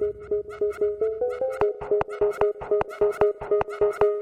Thank you.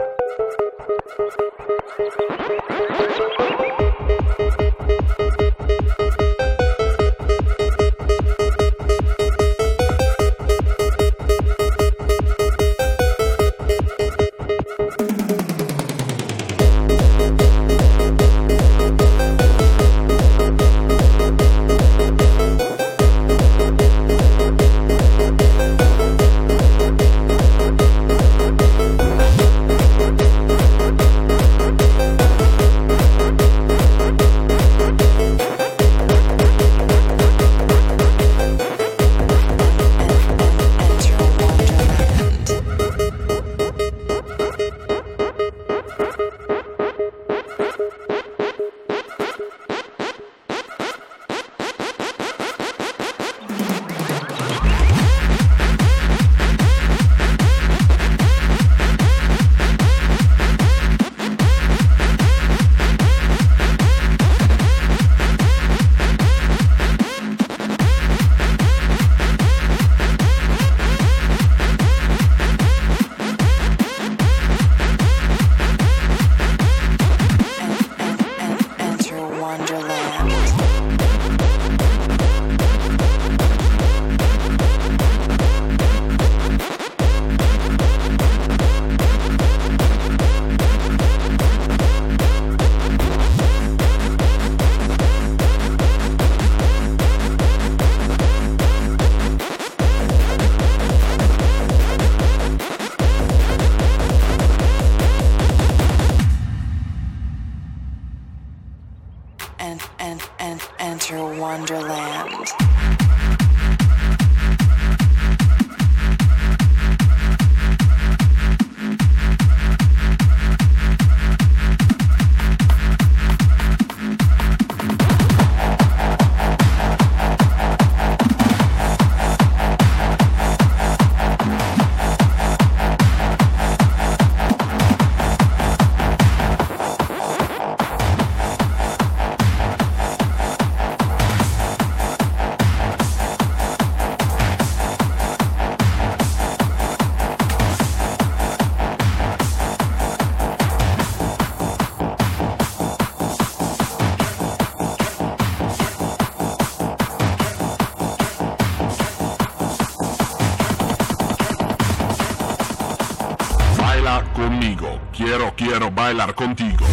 Quiero, quiero bailar contigo.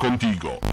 Contigo.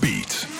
beat.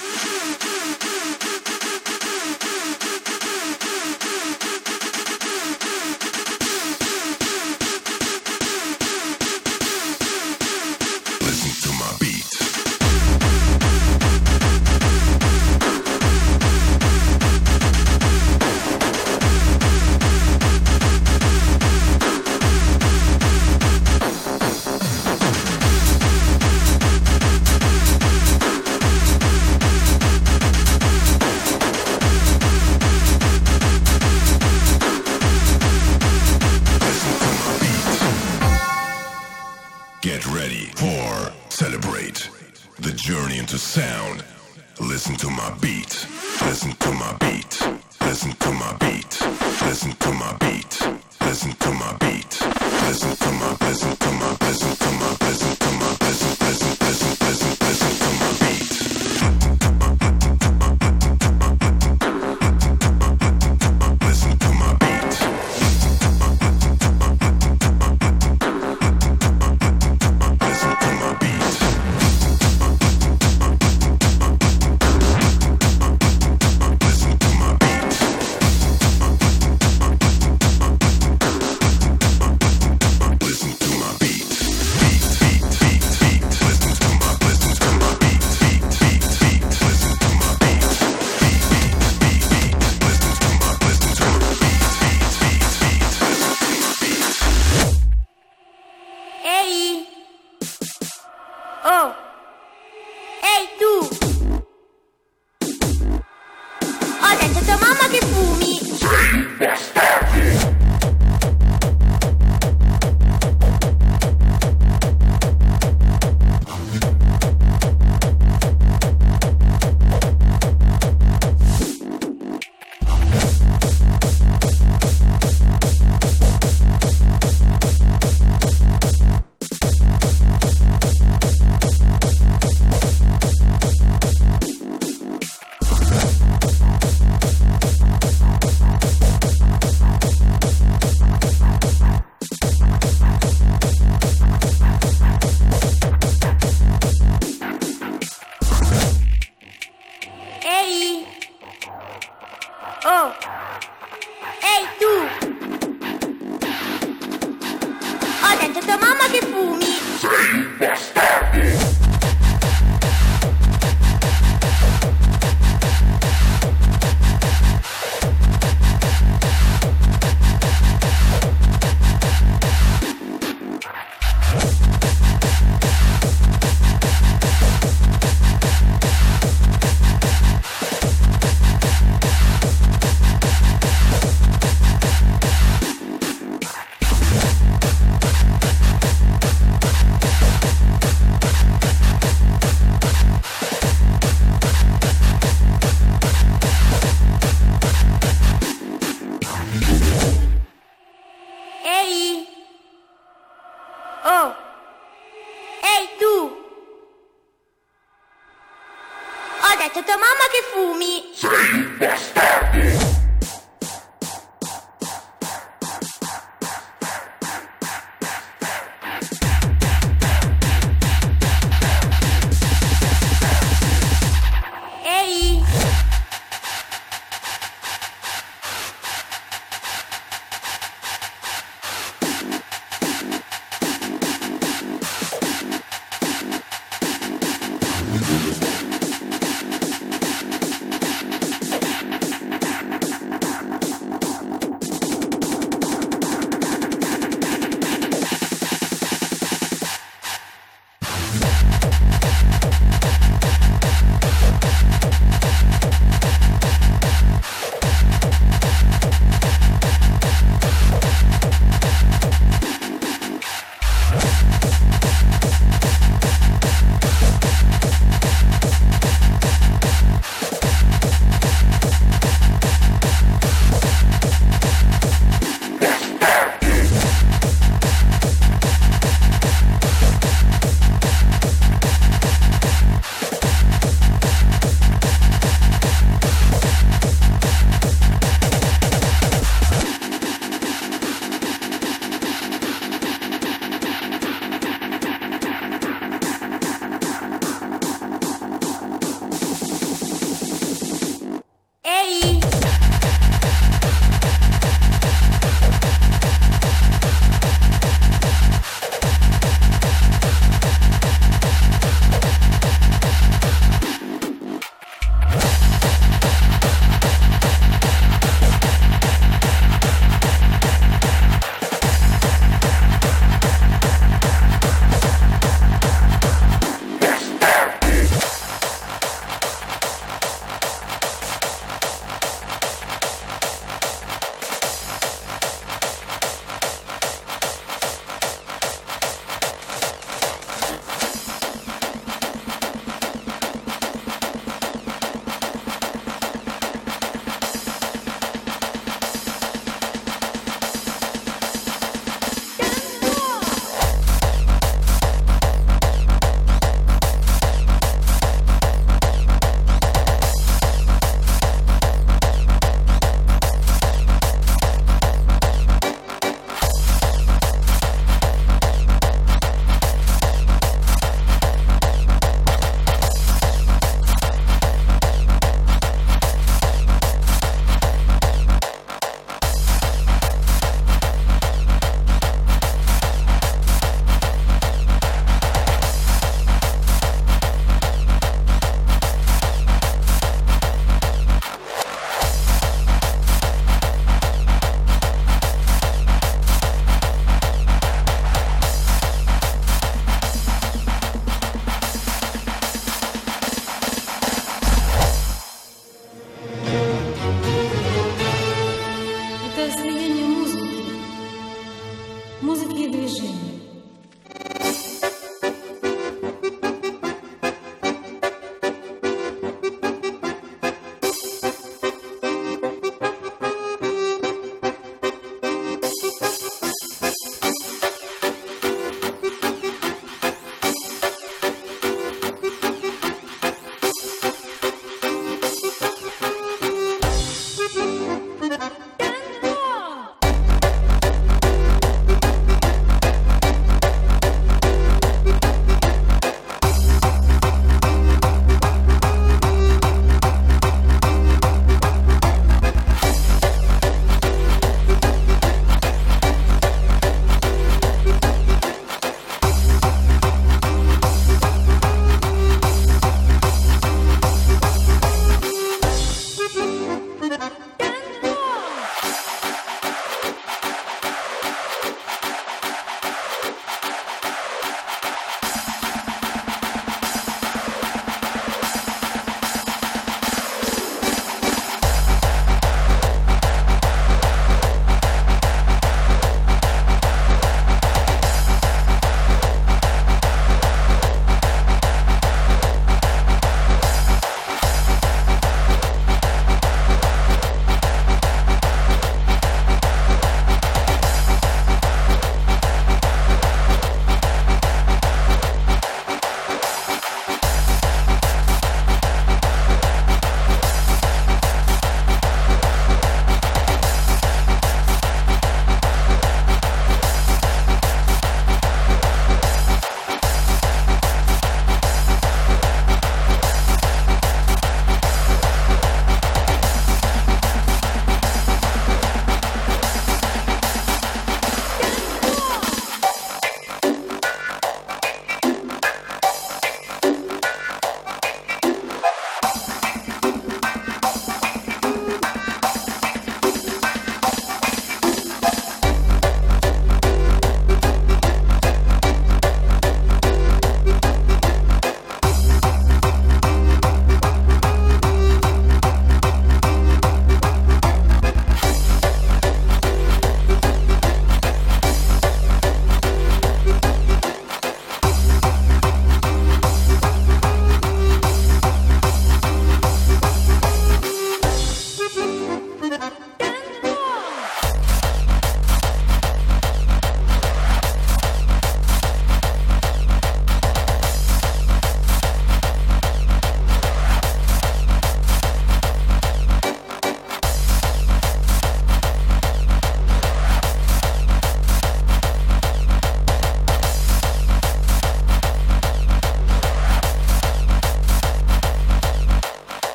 detto a tua mamma che fumi. Sei un bastardo.